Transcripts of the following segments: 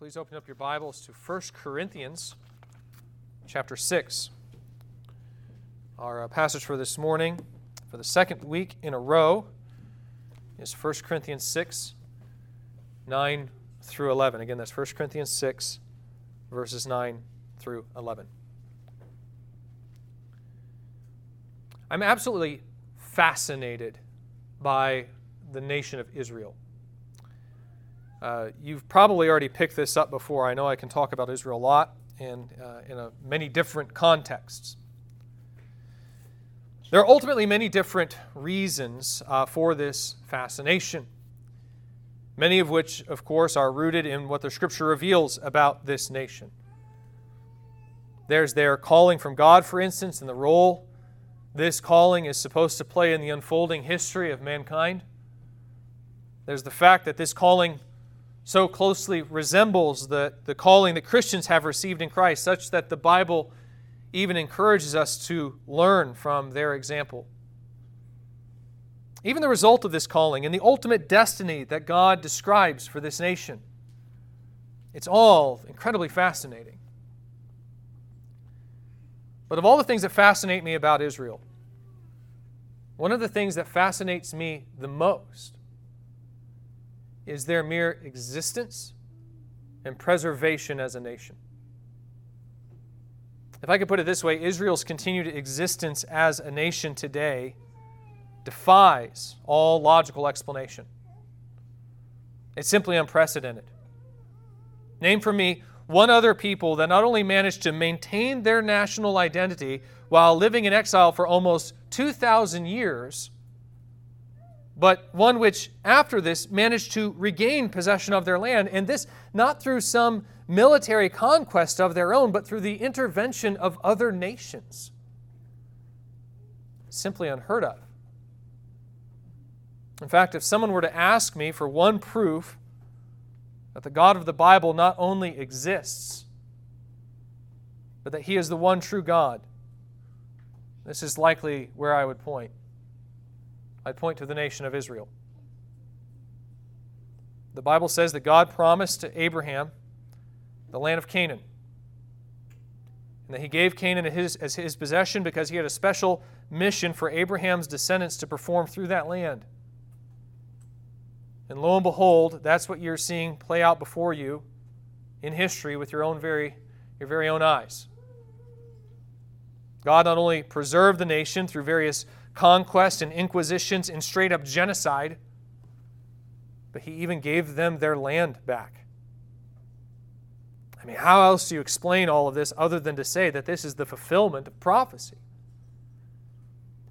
Please open up your Bibles to 1 Corinthians chapter 6. Our uh, passage for this morning, for the second week in a row, is 1 Corinthians 6, 9 through 11. Again, that's 1 Corinthians 6, verses 9 through 11. I'm absolutely fascinated by the nation of Israel. Uh, you've probably already picked this up before. I know I can talk about Israel a lot and uh, in a, many different contexts. There are ultimately many different reasons uh, for this fascination, many of which, of course, are rooted in what the Scripture reveals about this nation. There's their calling from God, for instance, and the role this calling is supposed to play in the unfolding history of mankind. There's the fact that this calling so closely resembles the, the calling that Christians have received in Christ, such that the Bible even encourages us to learn from their example. Even the result of this calling and the ultimate destiny that God describes for this nation. It's all incredibly fascinating. But of all the things that fascinate me about Israel, one of the things that fascinates me the most is their mere existence and preservation as a nation. If I could put it this way, Israel's continued existence as a nation today defies all logical explanation. It's simply unprecedented. Name for me one other people that not only managed to maintain their national identity while living in exile for almost 2,000 years, but one which, after this, managed to regain possession of their land, and this not through some military conquest of their own, but through the intervention of other nations. Simply unheard of. In fact, if someone were to ask me for one proof that the God of the Bible not only exists, but that He is the one true God, this is likely where I would point. I point to the nation of Israel. The Bible says that God promised to Abraham the land of Canaan. And that he gave Canaan as his, as his possession because he had a special mission for Abraham's descendants to perform through that land. And lo and behold, that's what you're seeing play out before you in history with your own very, your very own eyes. God not only preserved the nation through various conquest and inquisitions and straight up genocide, but he even gave them their land back. I mean, how else do you explain all of this other than to say that this is the fulfillment of prophecy?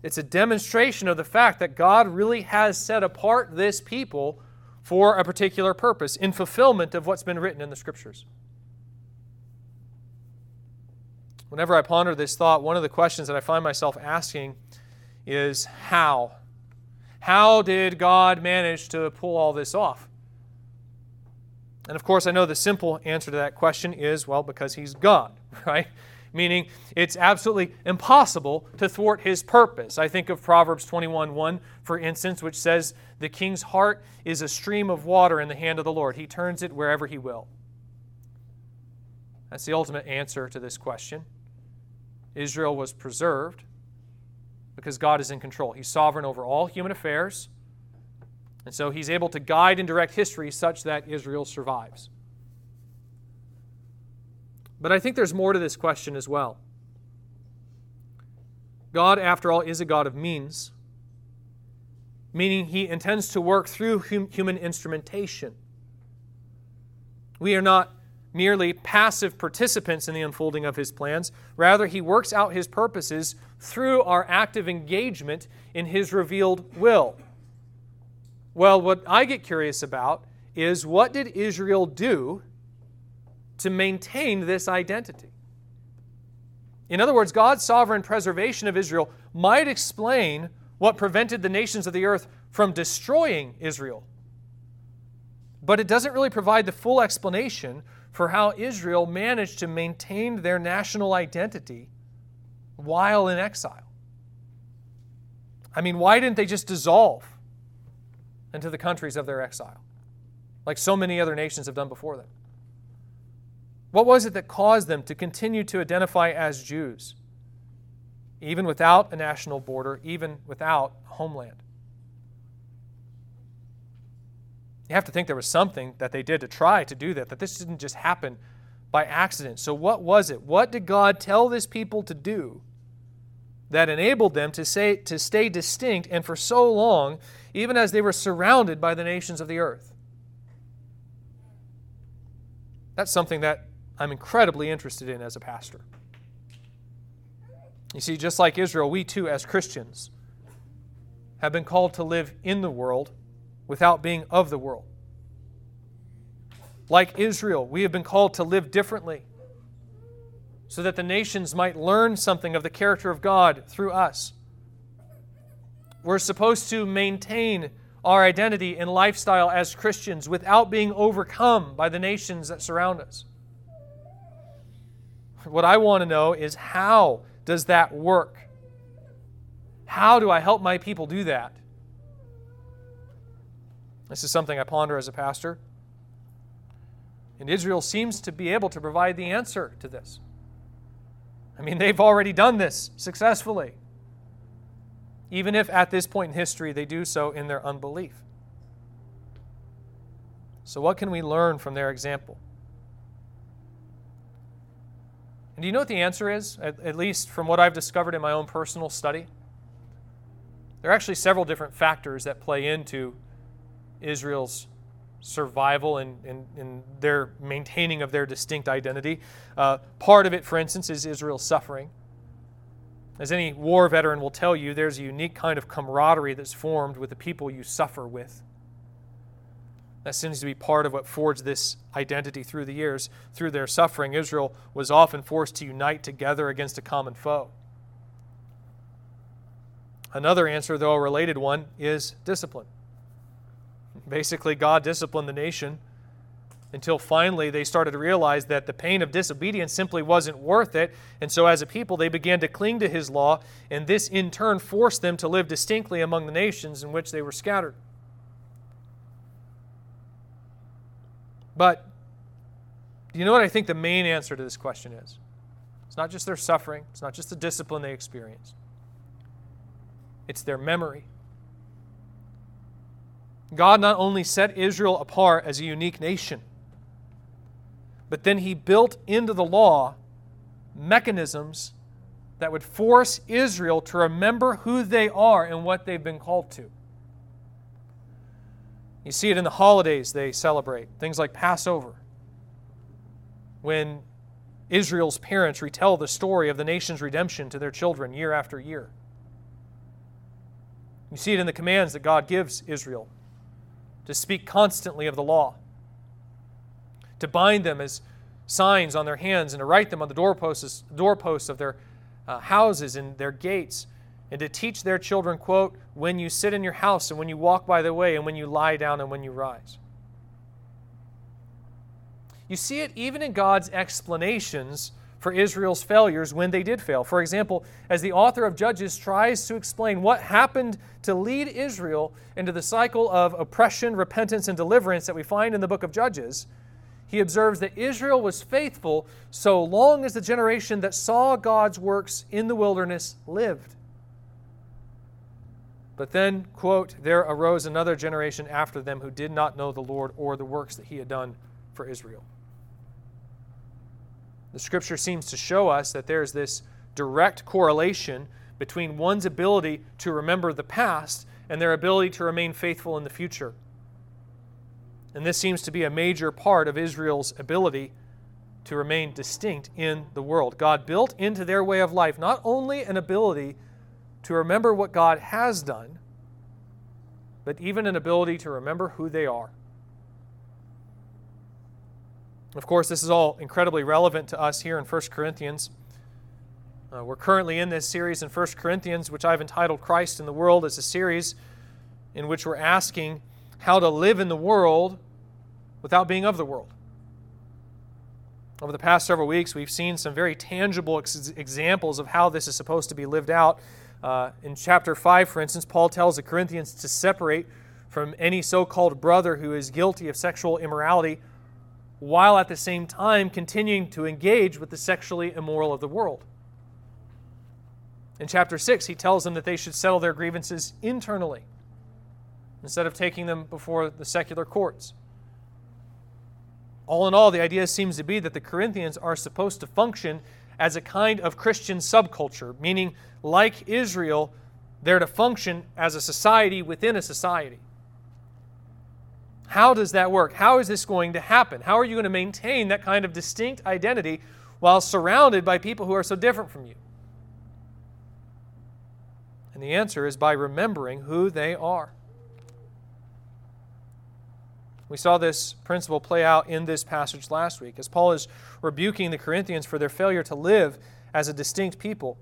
It's a demonstration of the fact that God really has set apart this people for a particular purpose in fulfillment of what's been written in the Scriptures. Whenever I ponder this thought, one of the questions that I find myself asking is how? How did God manage to pull all this off? And of course, I know the simple answer to that question is well, because He's God, right? Meaning it's absolutely impossible to thwart His purpose. I think of Proverbs 21 1, for instance, which says, The king's heart is a stream of water in the hand of the Lord. He turns it wherever He will. That's the ultimate answer to this question. Israel was preserved because God is in control. He's sovereign over all human affairs. And so he's able to guide and direct history such that Israel survives. But I think there's more to this question as well. God, after all, is a God of means, meaning he intends to work through hum- human instrumentation. We are not merely passive participants in the unfolding of his plans. Rather, he works out his purposes through our active engagement in his revealed will. Well, what I get curious about is what did Israel do to maintain this identity? In other words, God's sovereign preservation of Israel might explain what prevented the nations of the earth from destroying Israel. But it doesn't really provide the full explanation for how Israel managed to maintain their national identity while in exile. I mean, why didn't they just dissolve into the countries of their exile, like so many other nations have done before them? What was it that caused them to continue to identify as Jews, even without a national border, even without a homeland? You have to think there was something that they did to try to do that, that this didn't just happen by accident. So, what was it? What did God tell this people to do that enabled them to, say, to stay distinct and for so long, even as they were surrounded by the nations of the earth? That's something that I'm incredibly interested in as a pastor. You see, just like Israel, we too, as Christians, have been called to live in the world without being of the world. Like Israel, we have been called to live differently so that the nations might learn something of the character of God through us. We're supposed to maintain our identity and lifestyle as Christians without being overcome by the nations that surround us. What I want to know is how does that work? How do I help my people do that? This is something I ponder as a pastor. And Israel seems to be able to provide the answer to this. I mean, they've already done this successfully, even if at this point in history they do so in their unbelief. So, what can we learn from their example? And do you know what the answer is, at, at, least from what I've discovered in my own personal study? There are actually several different factors that play into Israel's survival and, and, and their maintaining of their distinct identity. Uh, part of it, for instance, is Israel's suffering. As any war veteran will tell you, there's a unique kind of camaraderie that's formed with the people you suffer with. That seems to be part of what forged this identity through the years. Through their suffering, Israel was often forced to unite together against a common foe. Another answer, though a related one, is discipline. Basically, God disciplined the nation until finally they started to realize that the pain of disobedience simply wasn't worth it. And so, as a people, they began to cling to his law, and this in turn forced them to live distinctly among the nations in which they were scattered. But do you know what I think the main answer to this question is? It's not just their suffering, it's not just the discipline they experienced, it's their memory. God not only set Israel apart as a unique nation, but then he built into the law mechanisms that would force Israel to remember who they are and what they've been called to. You see it in the holidays they celebrate, things like Passover, when Israel's parents retell the story of the nation's redemption to their children year after year. You see it in the commands that God gives Israel to speak constantly of the law, to bind them as signs on their hands, and to write them on the doorposts, doorposts of their uh, houses and their gates, and to teach their children, quote, when you sit in your house and when you walk by the way and when you lie down and when you rise. You see it even in God's explanations for Israel's failures when they did fail. For example, as the author of Judges tries to explain what happened to lead Israel into the cycle of oppression, repentance, and deliverance that we find in the book of Judges, he observes that Israel was faithful so long as the generation that saw God's works in the wilderness lived. But then, quote, there arose another generation after them who did not know the Lord or the works that he had done for Israel. The scripture seems to show us that there's this direct correlation between one's ability to remember the past and their ability to remain faithful in the future. And this seems to be a major part of Israel's ability to remain distinct in the world. God built into their way of life not only an ability to remember what God has done, but even an ability to remember who they are. Of course, this is all incredibly relevant to us here in 1 Corinthians. Uh, we're currently in this series in 1 Corinthians, which I've entitled Christ in the World. It's a series in which we're asking how to live in the world without being of the world. Over the past several weeks, we've seen some very tangible ex- examples of how this is supposed to be lived out. Uh, in chapter 5, for instance, Paul tells the Corinthians to separate from any so called brother who is guilty of sexual immorality while at the same time continuing to engage with the sexually immoral of the world. In chapter 6, he tells them that they should settle their grievances internally instead of taking them before the secular courts. All in all, the idea seems to be that the Corinthians are supposed to function as a kind of Christian subculture, meaning, like Israel, they're to function as a society within a society. How does that work? How is this going to happen? How are you going to maintain that kind of distinct identity while surrounded by people who are so different from you? And the answer is by remembering who they are. We saw this principle play out in this passage last week as Paul is rebuking the Corinthians for their failure to live as a distinct people.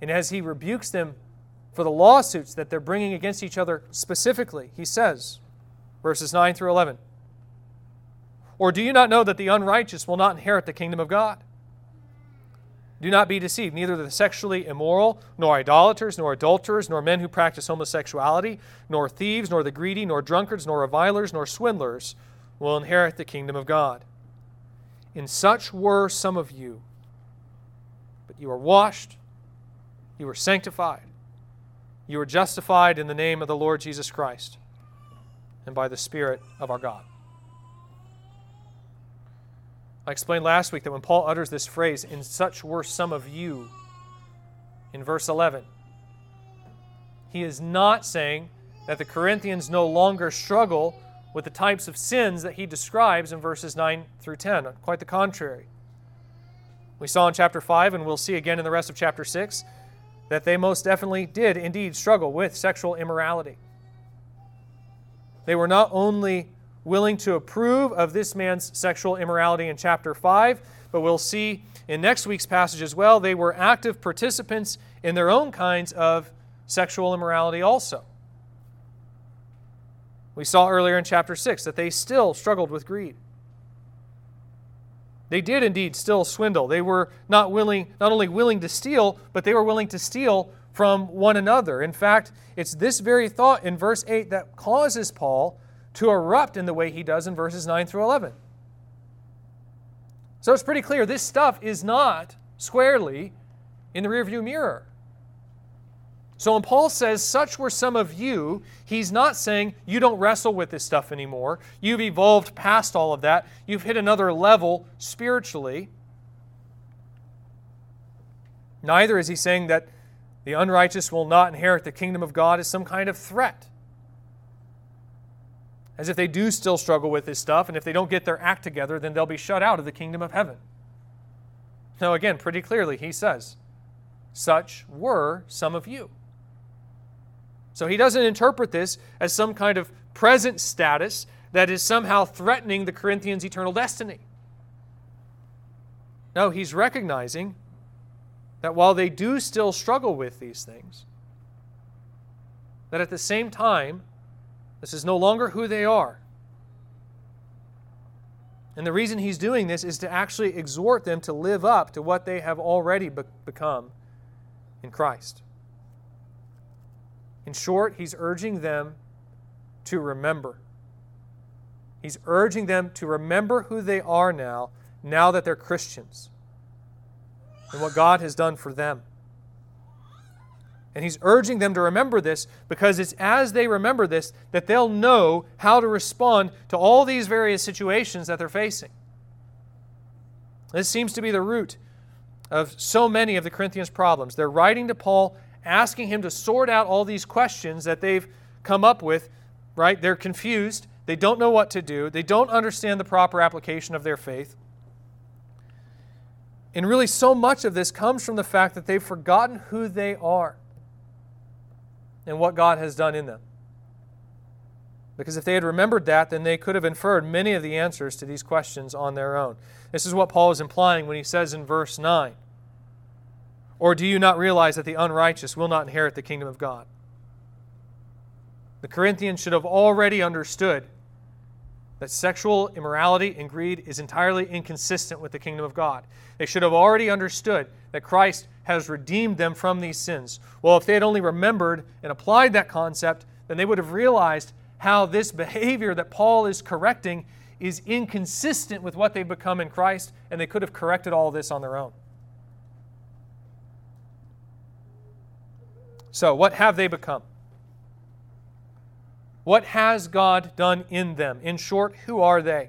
And as he rebukes them for the lawsuits that they're bringing against each other specifically, he says, verses 9 through 11, Or do you not know that the unrighteous will not inherit the kingdom of God? Do not be deceived. Neither the sexually immoral, nor idolaters, nor adulterers, nor men who practice homosexuality, nor thieves, nor the greedy, nor drunkards, nor revilers, nor swindlers will inherit the kingdom of God. In such were some of you. But you are washed, you are sanctified, you are justified in the name of the Lord Jesus Christ and by the Spirit of our God. I explained last week that when Paul utters this phrase, in such were some of you, in verse 11, he is not saying that the Corinthians no longer struggle with the types of sins that he describes in verses 9 through 10. Quite the contrary. We saw in chapter 5, and we'll see again in the rest of chapter 6, that they most definitely did indeed struggle with sexual immorality. They were not only willing to approve of this man's sexual immorality in chapter 5, but we'll see in next week's passage as well, they were active participants in their own kinds of sexual immorality also. We saw earlier in chapter 6 that they still struggled with greed. They did indeed still swindle. They were not willing not only willing to steal, but they were willing to steal from one another. In fact, it's this very thought in verse 8 that causes Paul to erupt in the way he does in verses 9 through 11. So it's pretty clear this stuff is not squarely in the rearview mirror. So when Paul says, Such were some of you, he's not saying you don't wrestle with this stuff anymore. You've evolved past all of that. You've hit another level spiritually. Neither is he saying that the unrighteous will not inherit the kingdom of God as some kind of threat as if they do still struggle with this stuff, and if they don't get their act together, then they'll be shut out of the kingdom of heaven. Now, again, pretty clearly, he says, Such were some of you. So he doesn't interpret this as some kind of present status that is somehow threatening the Corinthians' eternal destiny. No, he's recognizing that while they do still struggle with these things, that at the same time, this is no longer who they are. And the reason he's doing this is to actually exhort them to live up to what they have already be- become in Christ. In short, he's urging them to remember. He's urging them to remember who they are now, now that they're Christians, and what God has done for them. And he's urging them to remember this because it's as they remember this that they'll know how to respond to all these various situations that they're facing. This seems to be the root of so many of the Corinthians' problems. They're writing to Paul, asking him to sort out all these questions that they've come up with, right? They're confused. They don't know what to do. They don't understand the proper application of their faith. And really, so much of this comes from the fact that they've forgotten who they are and what God has done in them. Because if they had remembered that, then they could have inferred many of the answers to these questions on their own. This is what Paul is implying when he says in verse 9 Or do you not realize that the unrighteous will not inherit the kingdom of God? The Corinthians should have already understood that sexual immorality and greed is entirely inconsistent with the kingdom of God. They should have already understood that Christ has redeemed them from these sins. Well, if they had only remembered and applied that concept, then they would have realized how this behavior that Paul is correcting is inconsistent with what they've become in Christ, and they could have corrected all this on their own. So, what have they become? What has God done in them? In short, who are they?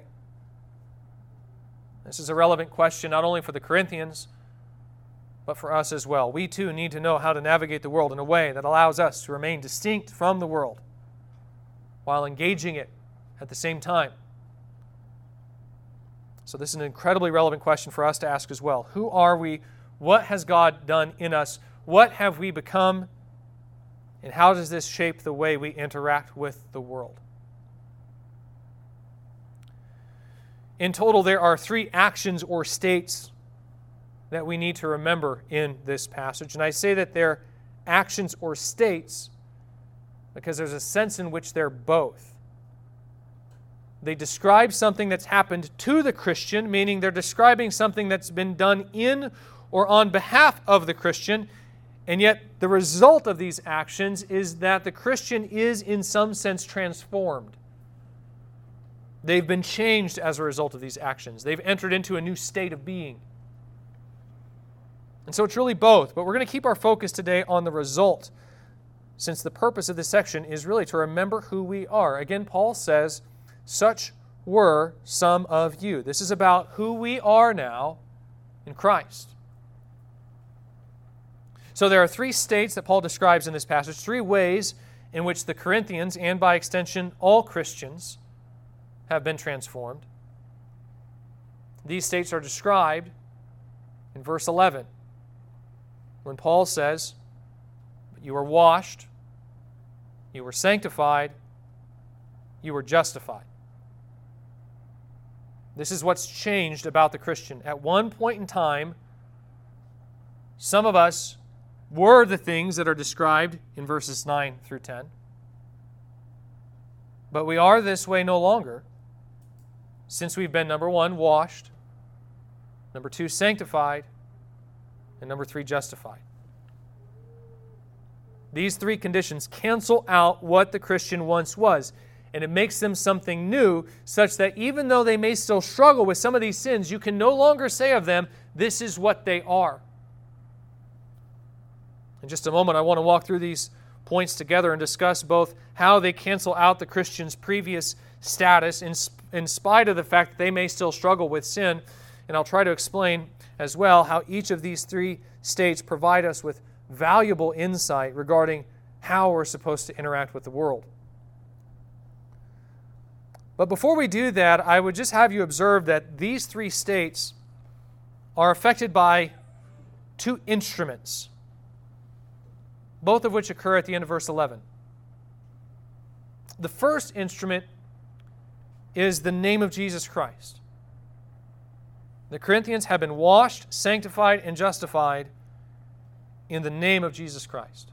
This is a relevant question not only for the Corinthians, but for us as well. We too need to know how to navigate the world in a way that allows us to remain distinct from the world while engaging it at the same time. So, this is an incredibly relevant question for us to ask as well. Who are we? What has God done in us? What have we become? And how does this shape the way we interact with the world? In total, there are three actions or states that we need to remember in this passage. And I say that they're actions or states because there's a sense in which they're both. They describe something that's happened to the Christian, meaning they're describing something that's been done in or on behalf of the Christian. And yet, the result of these actions is that the Christian is, in some sense, transformed. They've been changed as a result of these actions. They've entered into a new state of being. And so it's really both, but we're going to keep our focus today on the result, since the purpose of this section is really to remember who we are. Again, Paul says, Such were some of you. This is about who we are now in Christ. So there are three states that Paul describes in this passage, three ways in which the Corinthians, and by extension, all Christians, have been transformed. These states are described in verse 11 when Paul says, You were washed, you were sanctified, you were justified. This is what's changed about the Christian. At one point in time, some of us were the things that are described in verses 9 through 10. But we are this way no longer since we've been, number one, washed, number two, sanctified, and number three, justified. These three conditions cancel out what the Christian once was, and it makes them something new, such that even though they may still struggle with some of these sins, you can no longer say of them, This is what they are. In just a moment, I want to walk through these points together and discuss both how they cancel out the Christian's previous status in, in spite of the fact that they may still struggle with sin. And I'll try to explain as well how each of these three states provide us with valuable insight regarding how we're supposed to interact with the world. But before we do that, I would just have you observe that these three states are affected by two instruments, both of which occur at the end of verse 11. The first instrument is the name of Jesus Christ. The Corinthians have been washed, sanctified, and justified in the name of Jesus Christ.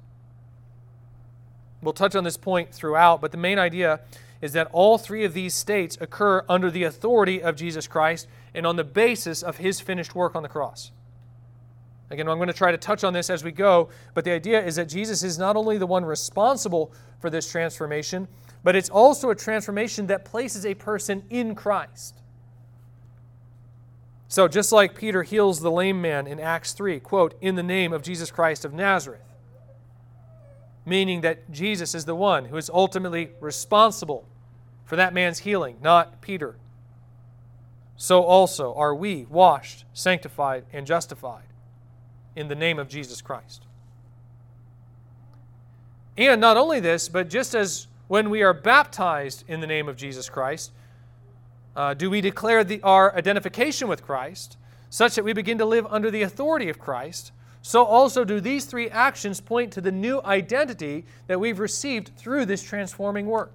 We'll touch on this point throughout, but the main idea is that all three of these states occur under the authority of Jesus Christ and on the basis of his finished work on the cross. Again, I'm going to try to touch on this as we go, but the idea is that Jesus is not only the one responsible for this transformation, but it's also a transformation that places a person in Christ. So, just like Peter heals the lame man in Acts 3, quote, in the name of Jesus Christ of Nazareth, meaning that Jesus is the one who is ultimately responsible for that man's healing, not Peter. So also are we washed, sanctified, and justified in the name of Jesus Christ. And not only this, but just as when we are baptized in the name of Jesus Christ, uh, do we declare the, our identification with Christ such that we begin to live under the authority of Christ? So also do these three actions point to the new identity that we've received through this transforming work.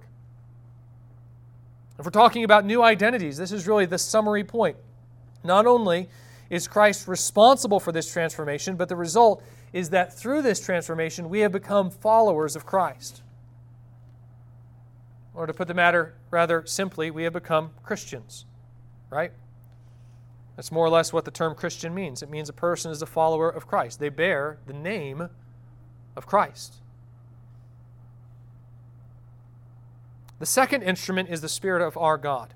If we're talking about new identities, this is really the summary point. Not only is Christ responsible for this transformation, but the result is that through this transformation, we have become followers of Christ. Or to put the matter rather simply, we have become Christians, right? That's more or less what the term Christian means. It means a person is a follower of Christ. They bear the name of Christ. The second instrument is the Spirit of our God.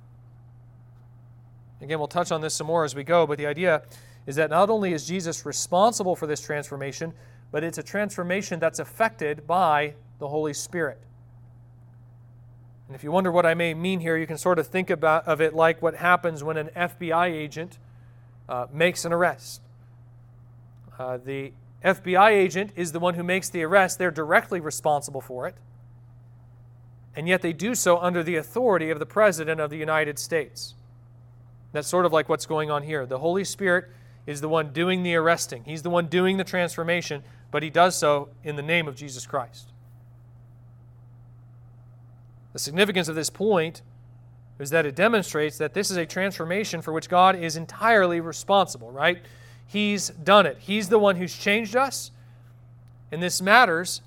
Again, we'll touch on this some more as we go, but the idea is that not only is Jesus responsible for this transformation, but it's a transformation that's affected by the Holy Spirit. And if you wonder what I may mean here, you can sort of think about of it like what happens when an FBI agent uh, makes an arrest. Uh, the FBI agent is the one who makes the arrest, they're directly responsible for it. And yet they do so under the authority of the President of the United States. That's sort of like what's going on here. The Holy Spirit is the one doing the arresting, He's the one doing the transformation, but He does so in the name of Jesus Christ. The significance of this point is that it demonstrates that this is a transformation for which God is entirely responsible, right? He's done it. He's the one who's changed us. And this matters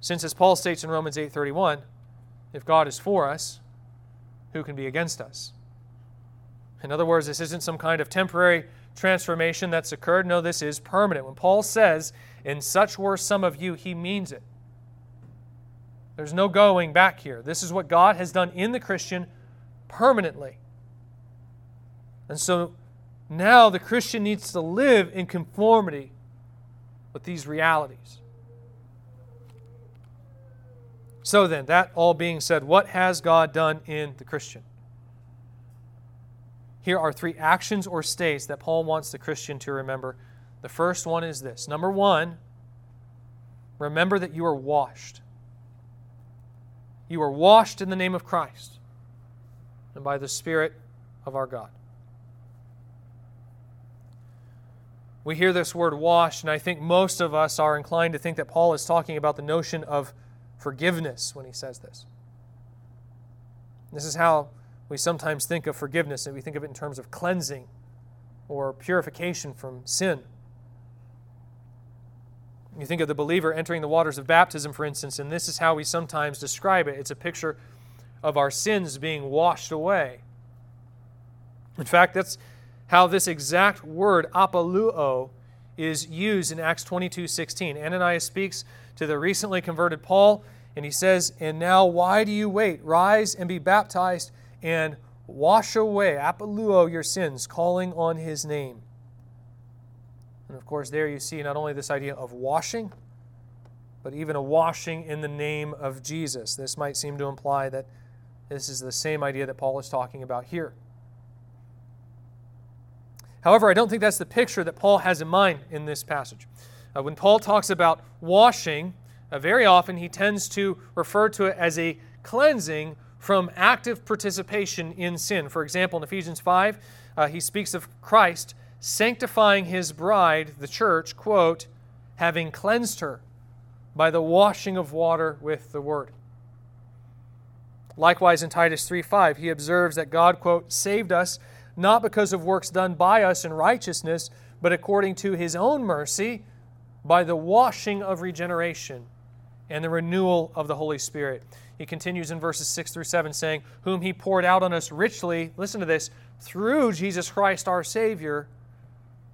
since as Paul states in Romans 8:31, if God is for us, who can be against us? In other words, this isn't some kind of temporary transformation that's occurred. No, this is permanent. When Paul says, "In such were some of you," he means it. There's no going back here. This is what God has done in the Christian permanently. And so now the Christian needs to live in conformity with these realities. So then, that all being said, what has God done in the Christian? Here are three actions or states that Paul wants the Christian to remember. The first one is this number one, remember that you are washed. You are washed in the name of Christ and by the Spirit of our God. we hear this word washed, and I think most of us are inclined to think that Paul is talking about the notion of forgiveness when he says this. This is how we sometimes think of forgiveness, and we think of it in terms of cleansing or purification from sin. You think of the believer entering the waters of baptism, for instance, and this is how we sometimes describe it. It's a picture of our sins being washed away. In fact, that's how this exact word, apoluo, is used in Acts 22 16. Ananias speaks to the recently converted Paul, and he says, And now why do you wait? Rise and be baptized and wash away, apoluo, your sins, calling on his name. And of course, there you see not only this idea of washing, but even a washing in the name of Jesus. This might seem to imply that this is the same idea that Paul is talking about here. However, I don't think that's the picture that Paul has in mind in this passage. Uh, when Paul talks about washing, uh, very often he tends to refer to it as a cleansing from active participation in sin. For example, in Ephesians 5, uh, he speaks of Christ sanctifying his bride, the church, quote, having cleansed her by the washing of water with the word. Likewise, in Titus 3:5, he observes that God, quote, saved us not because of works done by us in righteousness, but according to his own mercy, by the washing of regeneration and the renewal of the Holy Spirit. He continues in verses 6 through 7, saying, Whom he poured out on us richly, listen to this, through Jesus Christ our Savior,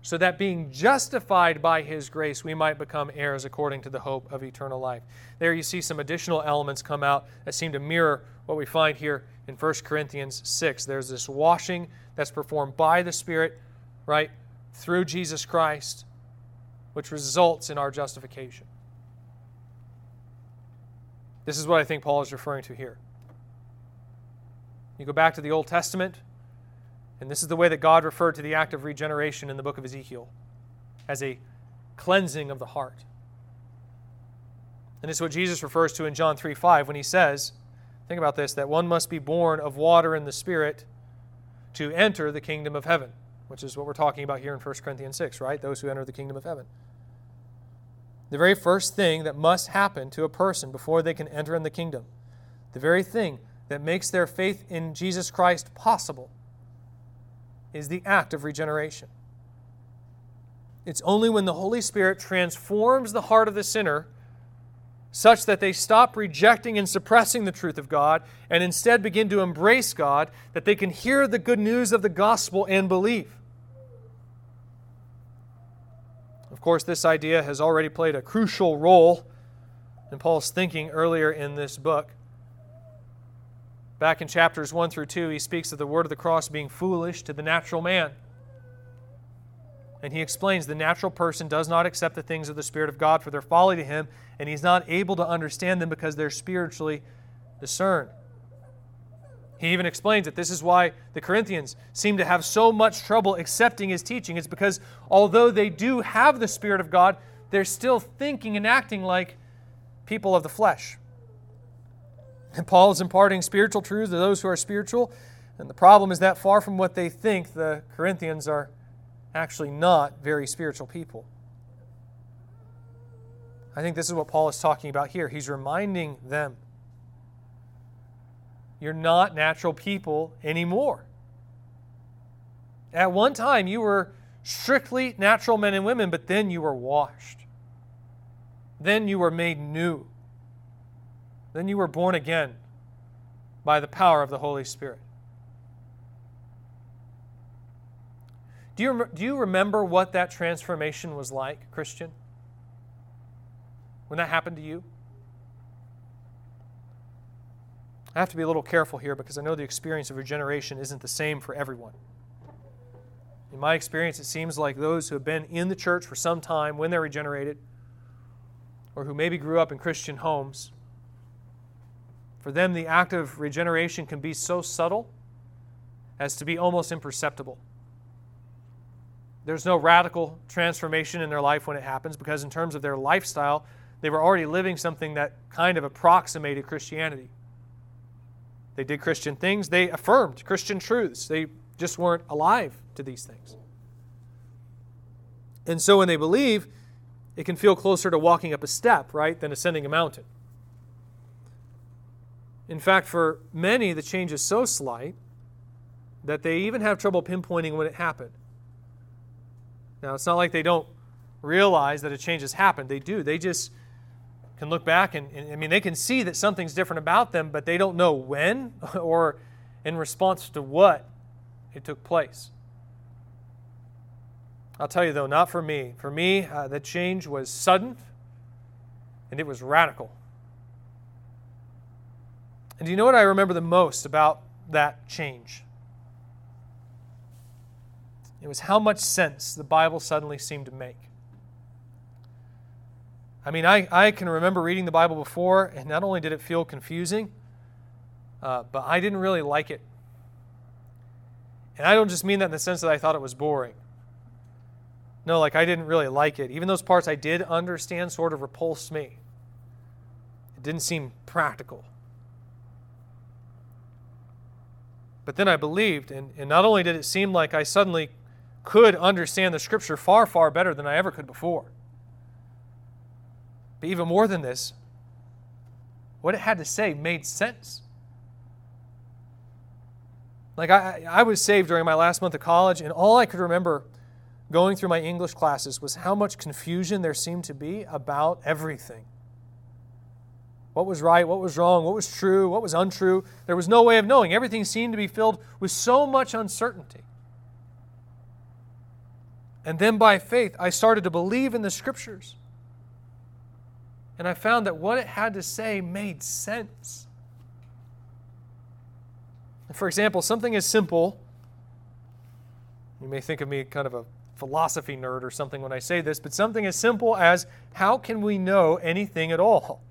so that being justified by his grace, we might become heirs according to the hope of eternal life. There you see some additional elements come out that seem to mirror what we find here in 1 Corinthians 6. There's this washing that's performed by the Spirit, right, through Jesus Christ, which results in our justification. This is what I think Paul is referring to here. You go back to the Old Testament, and this is the way that God referred to the act of regeneration in the book of Ezekiel as a cleansing of the heart. And it's what Jesus refers to in John 3 5 when he says, think about this, that one must be born of water and the Spirit to enter the kingdom of heaven, which is what we're talking about here in 1 Corinthians 6, right? Those who enter the kingdom of heaven. The very first thing that must happen to a person before they can enter in the kingdom, the very thing that makes their faith in Jesus Christ possible, is the act of regeneration. It's only when the Holy Spirit transforms the heart of the sinner such that they stop rejecting and suppressing the truth of God and instead begin to embrace God, that they can hear the good news of the gospel and believe. Of course, this idea has already played a crucial role in Paul's thinking earlier in this book. Back in chapters 1 through 2, he speaks of the word of the cross being foolish to the natural man. And he explains the natural person does not accept the things of the Spirit of God for their folly to him, and he's not able to understand them because they're spiritually discerned. He even explains that this is why the Corinthians seem to have so much trouble accepting his teaching. It's because although they do have the Spirit of God, they're still thinking and acting like people of the flesh. And Paul is imparting spiritual truths to those who are spiritual. And the problem is that far from what they think, the Corinthians are actually not very spiritual people. I think this is what Paul is talking about here. He's reminding them you're not natural people anymore. At one time, you were strictly natural men and women, but then you were washed. Then you were made new. Then you were born again by the power of the Holy Spirit. Do you, do you remember what that transformation was like, Christian? When that happened to you? I have to be a little careful here because I know the experience of regeneration isn't the same for everyone. In my experience, it seems like those who have been in the church for some time when they're regenerated, or who maybe grew up in Christian homes, for them the act of regeneration can be so subtle as to be almost imperceptible. There's no radical transformation in their life when it happens because, in terms of their lifestyle, they were already living something that kind of approximated Christianity. They did Christian things, they affirmed Christian truths. They just weren't alive to these things. And so when they believe, it can feel closer to walking up a step, right, than ascending a mountain. In fact, for many, the change is so slight that they even have trouble pinpointing when it happened. Now, it's not like they don't realize that a change has happened. They do. They just can look back and, and, I mean, they can see that something's different about them, but they don't know when or in response to what it took place. I'll tell you though, not for me. For me, uh, the change was sudden and it was radical. And do you know what I remember the most about that change? It was how much sense the Bible suddenly seemed to make. I mean, I, I can remember reading the Bible before, and not only did it feel confusing, uh, but I didn't really like it. And I don't just mean that in the sense that I thought it was boring. No, like I didn't really like it. Even those parts I did understand sort of repulsed me. It didn't seem practical. But then I believed, and, and not only did it seem like I suddenly could understand the scripture far, far better than I ever could before. But even more than this, what it had to say made sense. Like, I, I was saved during my last month of college, and all I could remember going through my English classes was how much confusion there seemed to be about everything. What was right, what was wrong, what was true, what was untrue. There was no way of knowing. Everything seemed to be filled with so much uncertainty. And then by faith, I started to believe in the scriptures. And I found that what it had to say made sense. For example, something as simple, you may think of me kind of a philosophy nerd or something when I say this, but something as simple as how can we know anything at all?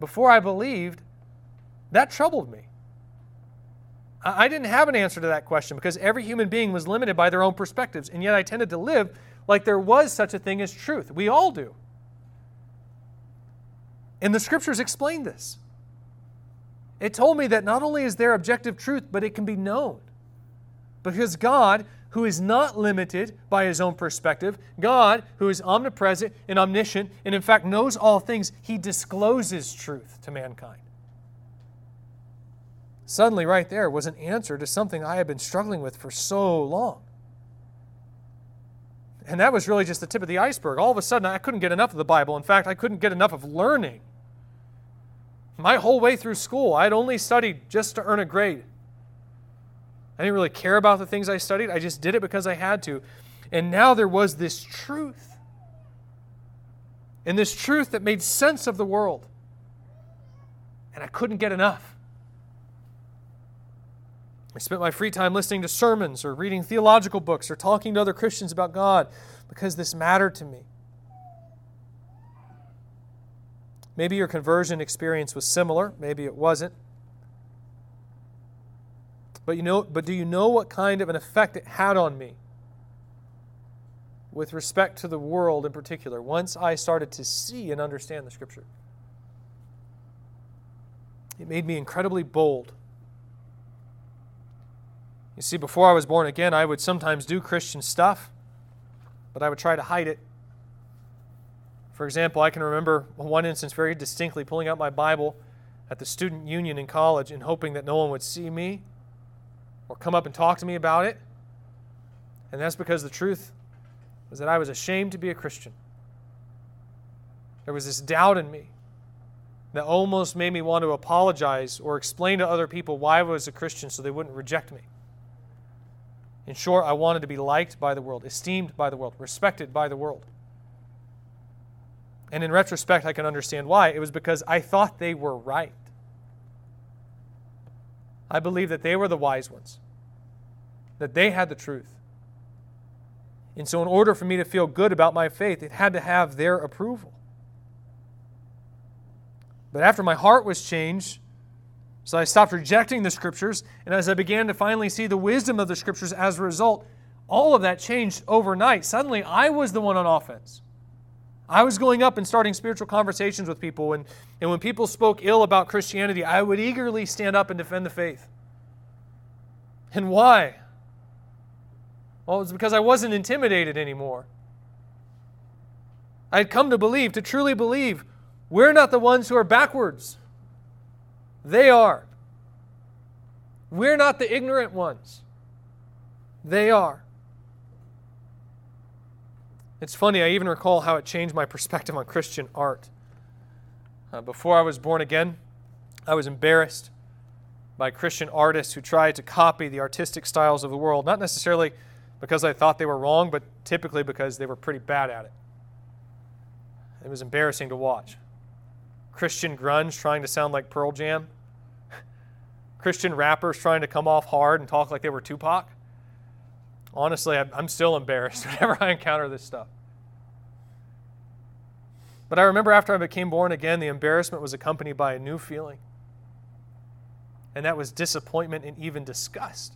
Before I believed, that troubled me. I didn't have an answer to that question because every human being was limited by their own perspectives, and yet I tended to live like there was such a thing as truth. We all do. And the scriptures explain this. It told me that not only is there objective truth, but it can be known. Because God, who is not limited by his own perspective, God, who is omnipresent and omniscient, and in fact knows all things, he discloses truth to mankind. Suddenly, right there was an answer to something I had been struggling with for so long. And that was really just the tip of the iceberg. All of a sudden, I couldn't get enough of the Bible. In fact, I couldn't get enough of learning. My whole way through school, I'd only studied just to earn a grade. I didn't really care about the things I studied, I just did it because I had to. And now there was this truth. And this truth that made sense of the world. And I couldn't get enough. I spent my free time listening to sermons or reading theological books or talking to other Christians about God because this mattered to me. Maybe your conversion experience was similar, maybe it wasn't. But you know but do you know what kind of an effect it had on me? With respect to the world in particular, once I started to see and understand the scripture. It made me incredibly bold you see, before I was born again, I would sometimes do Christian stuff, but I would try to hide it. For example, I can remember one instance very distinctly pulling out my Bible at the student union in college and hoping that no one would see me or come up and talk to me about it. And that's because the truth was that I was ashamed to be a Christian. There was this doubt in me that almost made me want to apologize or explain to other people why I was a Christian so they wouldn't reject me. In short, I wanted to be liked by the world, esteemed by the world, respected by the world. And in retrospect, I can understand why. It was because I thought they were right. I believed that they were the wise ones, that they had the truth. And so, in order for me to feel good about my faith, it had to have their approval. But after my heart was changed, so I stopped rejecting the scriptures, and as I began to finally see the wisdom of the scriptures as a result, all of that changed overnight. Suddenly, I was the one on offense. I was going up and starting spiritual conversations with people, and, and when people spoke ill about Christianity, I would eagerly stand up and defend the faith. And why? Well, it was because I wasn't intimidated anymore. I had come to believe, to truly believe, we're not the ones who are backwards. They are. We're not the ignorant ones. They are. It's funny, I even recall how it changed my perspective on Christian art. Uh, before I was born again, I was embarrassed by Christian artists who tried to copy the artistic styles of the world, not necessarily because I thought they were wrong, but typically because they were pretty bad at it. It was embarrassing to watch. Christian grunge trying to sound like Pearl Jam, Christian rappers trying to come off hard and talk like they were Tupac. Honestly, I'm still embarrassed whenever I encounter this stuff. But I remember after I became born again, the embarrassment was accompanied by a new feeling. And that was disappointment and even disgust.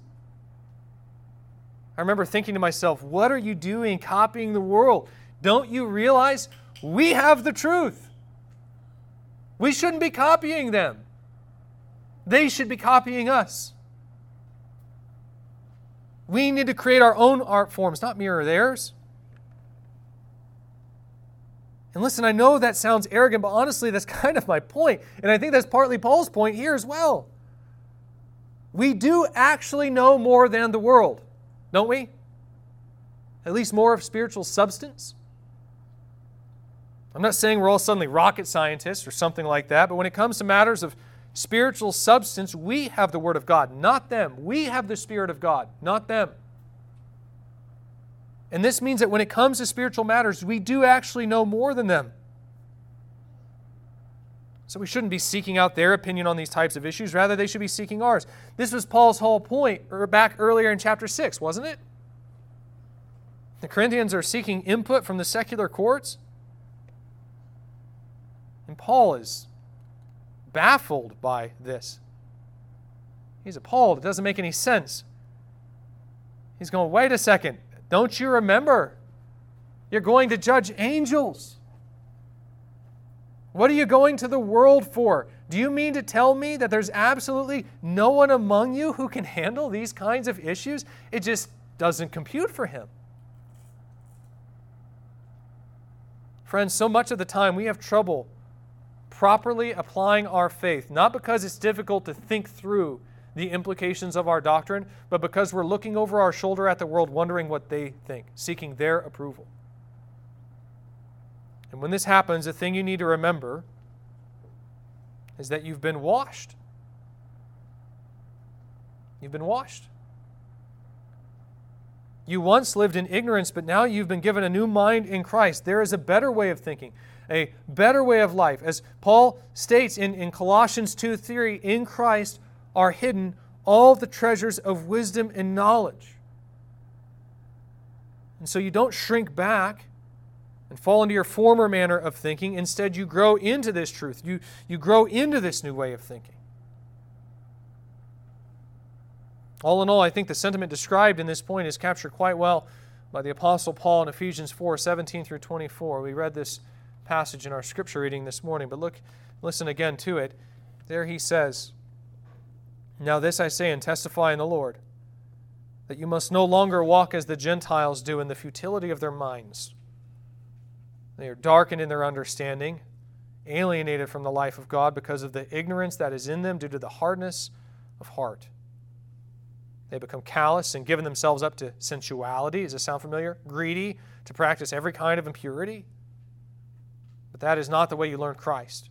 I remember thinking to myself, what are you doing copying the world? Don't you realize we have the truth? We shouldn't be copying them. They should be copying us. We need to create our own art forms, not mirror theirs. And listen, I know that sounds arrogant, but honestly, that's kind of my point. And I think that's partly Paul's point here as well. We do actually know more than the world, don't we? At least more of spiritual substance. I'm not saying we're all suddenly rocket scientists or something like that, but when it comes to matters of spiritual substance, we have the Word of God, not them. We have the Spirit of God, not them. And this means that when it comes to spiritual matters, we do actually know more than them. So we shouldn't be seeking out their opinion on these types of issues. Rather, they should be seeking ours. This was Paul's whole point er, back earlier in chapter 6, wasn't it? The Corinthians are seeking input from the secular courts. And Paul is baffled by this. He's appalled. It doesn't make any sense. He's going, wait a second. Don't you remember? You're going to judge angels. What are you going to the world for? Do you mean to tell me that there's absolutely no one among you who can handle these kinds of issues? It just doesn't compute for him. Friends, so much of the time we have trouble properly applying our faith, not because it's difficult to think through the implications of our doctrine, but because we're looking over our shoulder at the world, wondering what they think, seeking their approval. And when this happens, the thing you need to remember is that you've been washed. You've been washed. You once lived in ignorance, but now you've been given a new mind in Christ. There is a better way of thinking, a better way of life. As Paul states in, in Colossians 2 3, in Christ are hidden all the treasures of wisdom and knowledge. And so you don't shrink back and fall into your former manner of thinking. Instead, you grow into this truth. You, you grow into this new way of thinking. All in all, I think the sentiment described in this point is captured quite well by the Apostle Paul in Ephesians 4 17 through 24. We read this passage in our scripture reading this morning, but look, listen again to it. There he says, Now this I say and testify in the Lord, that you must no longer walk as the Gentiles do in the futility of their minds. They are darkened in their understanding, alienated from the life of God because of the ignorance that is in them due to the hardness of heart. They become callous and given themselves up to sensuality. Does this sound familiar? Greedy to practice every kind of impurity. But that is not the way you learn Christ.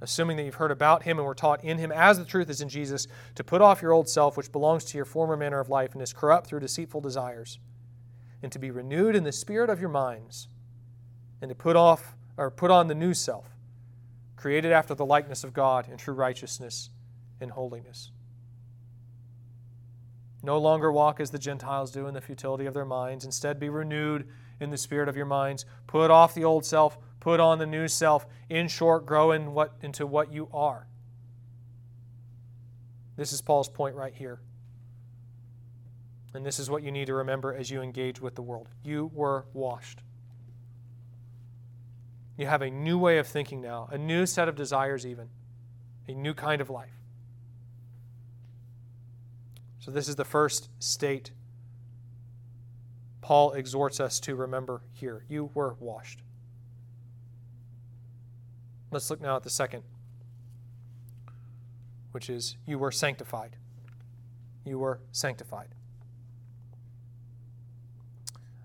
Assuming that you've heard about him and were taught in him as the truth is in Jesus, to put off your old self, which belongs to your former manner of life and is corrupt through deceitful desires, and to be renewed in the spirit of your minds, and to put off or put on the new self, created after the likeness of God in true righteousness and holiness. No longer walk as the Gentiles do in the futility of their minds. Instead, be renewed in the spirit of your minds. Put off the old self, put on the new self. In short, grow in what, into what you are. This is Paul's point right here. And this is what you need to remember as you engage with the world. You were washed. You have a new way of thinking now, a new set of desires, even, a new kind of life. So, this is the first state Paul exhorts us to remember here. You were washed. Let's look now at the second, which is you were sanctified. You were sanctified.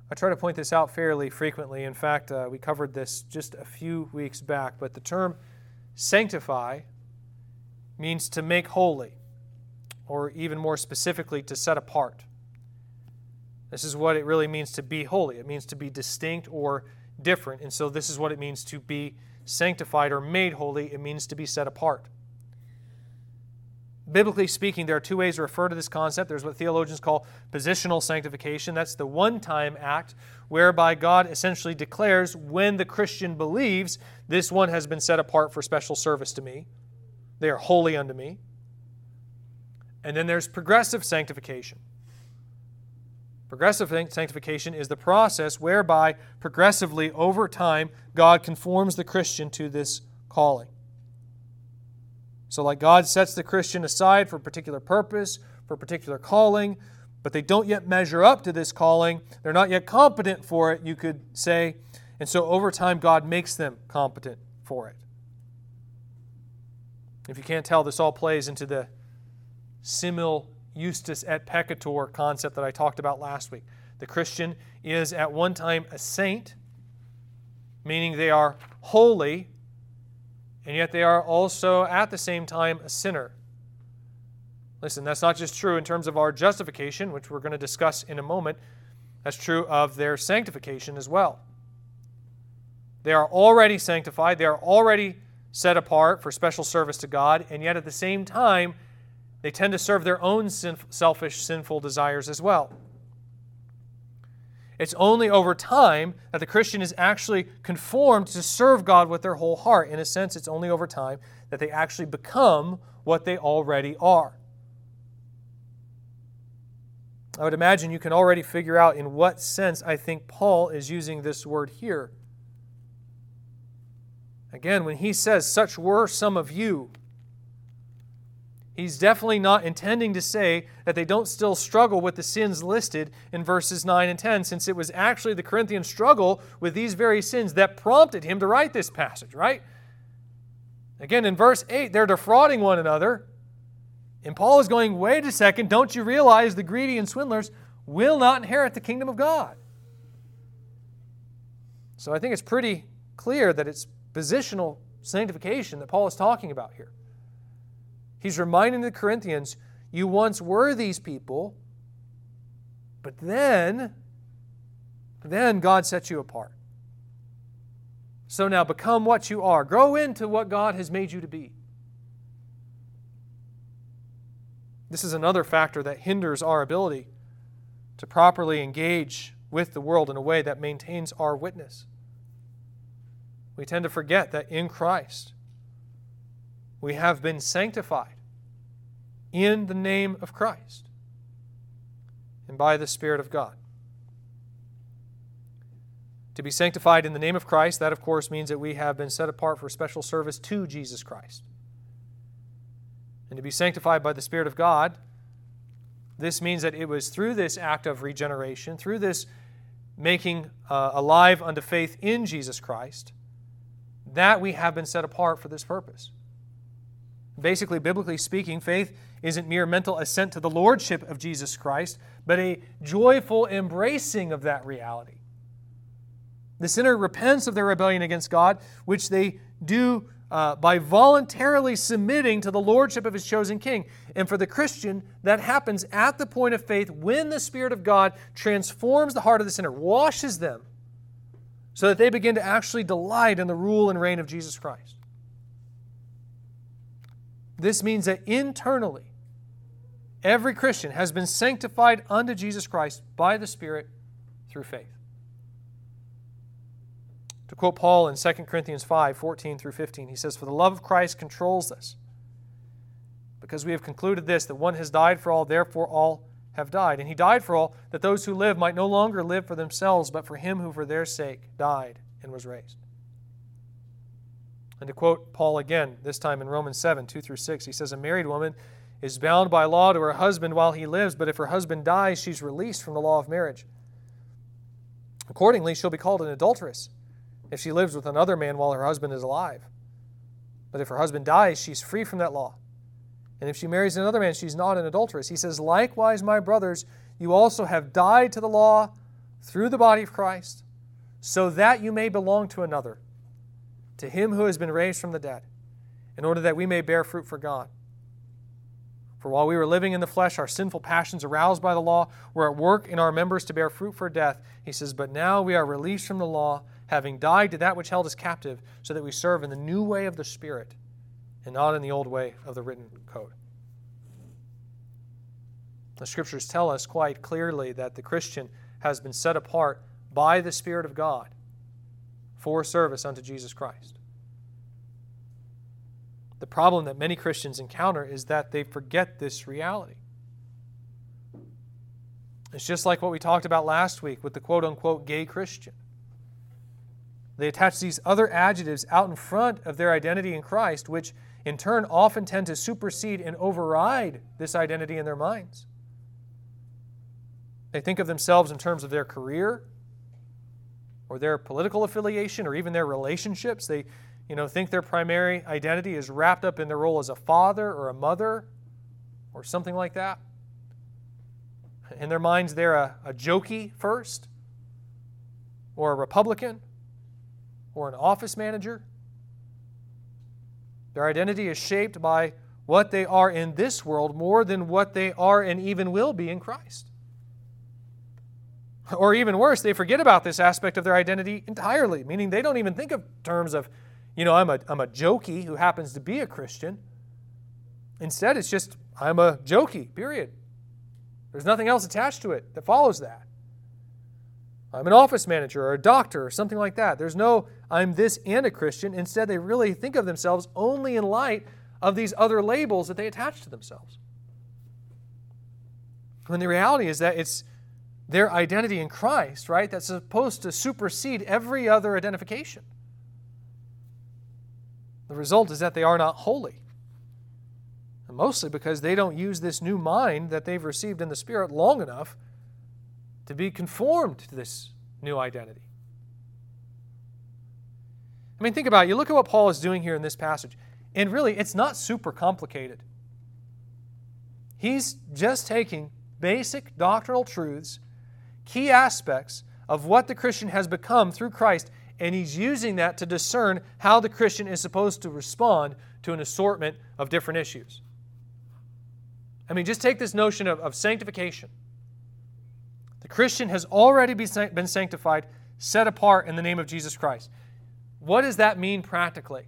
I try to point this out fairly frequently. In fact, uh, we covered this just a few weeks back, but the term sanctify means to make holy or even more specifically, to set apart. This is what it really means to be holy. It means to be distinct or different. And so, this is what it means to be sanctified or made holy. It means to be set apart. Biblically speaking, there are two ways to refer to this concept. There's what theologians call positional sanctification. That's the one time act whereby God essentially declares when the Christian believes, this one has been set apart for special service to me. They are holy unto me. And then there's progressive sanctification. Progressive sanctification is the process whereby progressively over time God conforms the Christian to this calling. So, like God sets the Christian aside for a particular purpose, for a particular calling, but they don't yet measure up to this calling. They're not yet competent for it, you could say. And so, over time, God makes them competent for it. If you can't tell, this all plays into the simul justus et peccator concept that I talked about last week. The Christian is at one time a saint, meaning they are holy, and yet they are also at the same time a sinner. Listen, that's not just true in terms of our justification, which we're going to discuss in a moment, that's true of their sanctification as well. They are already sanctified, they are already set apart for special service to God, and yet at the same time, they tend to serve their own selfish, sinful desires as well. It's only over time that the Christian is actually conformed to serve God with their whole heart. In a sense, it's only over time that they actually become what they already are. I would imagine you can already figure out in what sense I think Paul is using this word here. Again, when he says, Such were some of you, He's definitely not intending to say that they don't still struggle with the sins listed in verses 9 and 10, since it was actually the Corinthian struggle with these very sins that prompted him to write this passage, right? Again, in verse 8, they're defrauding one another. And Paul is going, wait a second, don't you realize the greedy and swindlers will not inherit the kingdom of God? So I think it's pretty clear that it's positional sanctification that Paul is talking about here. He's reminding the Corinthians, you once were these people, But then, then God sets you apart. So now become what you are. Grow into what God has made you to be. This is another factor that hinders our ability to properly engage with the world in a way that maintains our witness. We tend to forget that in Christ we have been sanctified in the name of Christ and by the Spirit of God. To be sanctified in the name of Christ, that of course means that we have been set apart for special service to Jesus Christ. And to be sanctified by the Spirit of God, this means that it was through this act of regeneration, through this making uh, alive unto faith in Jesus Christ, that we have been set apart for this purpose. Basically, biblically speaking, faith isn't mere mental assent to the lordship of Jesus Christ, but a joyful embracing of that reality. The sinner repents of their rebellion against God, which they do uh, by voluntarily submitting to the lordship of his chosen king. And for the Christian, that happens at the point of faith when the Spirit of God transforms the heart of the sinner, washes them, so that they begin to actually delight in the rule and reign of Jesus Christ. This means that internally, every Christian has been sanctified unto Jesus Christ by the Spirit through faith. To quote Paul in 2 Corinthians 5 14 through 15, he says, For the love of Christ controls us, because we have concluded this, that one has died for all, therefore all have died. And he died for all, that those who live might no longer live for themselves, but for him who for their sake died and was raised. And to quote Paul again, this time in Romans 7 2 through 6, he says, A married woman is bound by law to her husband while he lives, but if her husband dies, she's released from the law of marriage. Accordingly, she'll be called an adulteress if she lives with another man while her husband is alive. But if her husband dies, she's free from that law. And if she marries another man, she's not an adulteress. He says, Likewise, my brothers, you also have died to the law through the body of Christ, so that you may belong to another, to him who has been raised from the dead, in order that we may bear fruit for God. For while we were living in the flesh, our sinful passions aroused by the law were at work in our members to bear fruit for death. He says, But now we are released from the law having died to that which held us captive, so that we serve in the new way of the Spirit and not in the old way of the written code. The scriptures tell us quite clearly that the Christian has been set apart by the Spirit of God for service unto Jesus Christ. The problem that many Christians encounter is that they forget this reality. It's just like what we talked about last week with the quote unquote gay Christian. They attach these other adjectives out in front of their identity in Christ, which in turn often tend to supersede and override this identity in their minds. They think of themselves in terms of their career or their political affiliation or even their relationships. They you know, think their primary identity is wrapped up in their role as a father or a mother or something like that. In their minds, they're a, a jokey first or a Republican or an office manager. Their identity is shaped by what they are in this world more than what they are and even will be in Christ. Or even worse, they forget about this aspect of their identity entirely, meaning they don't even think of terms of, you know, I'm a, I'm a jokey who happens to be a Christian. Instead, it's just, I'm a jokey, period. There's nothing else attached to it that follows that. I'm an office manager or a doctor or something like that. There's no, I'm this and a Christian. Instead, they really think of themselves only in light of these other labels that they attach to themselves. When the reality is that it's their identity in Christ, right, that's supposed to supersede every other identification. The result is that they are not holy. And mostly because they don't use this new mind that they've received in the Spirit long enough to be conformed to this new identity. I mean, think about it. You look at what Paul is doing here in this passage, and really, it's not super complicated. He's just taking basic doctrinal truths, key aspects of what the Christian has become through Christ, and he's using that to discern how the Christian is supposed to respond to an assortment of different issues. I mean, just take this notion of, of sanctification. The Christian has already been sanctified, set apart in the name of Jesus Christ. What does that mean practically?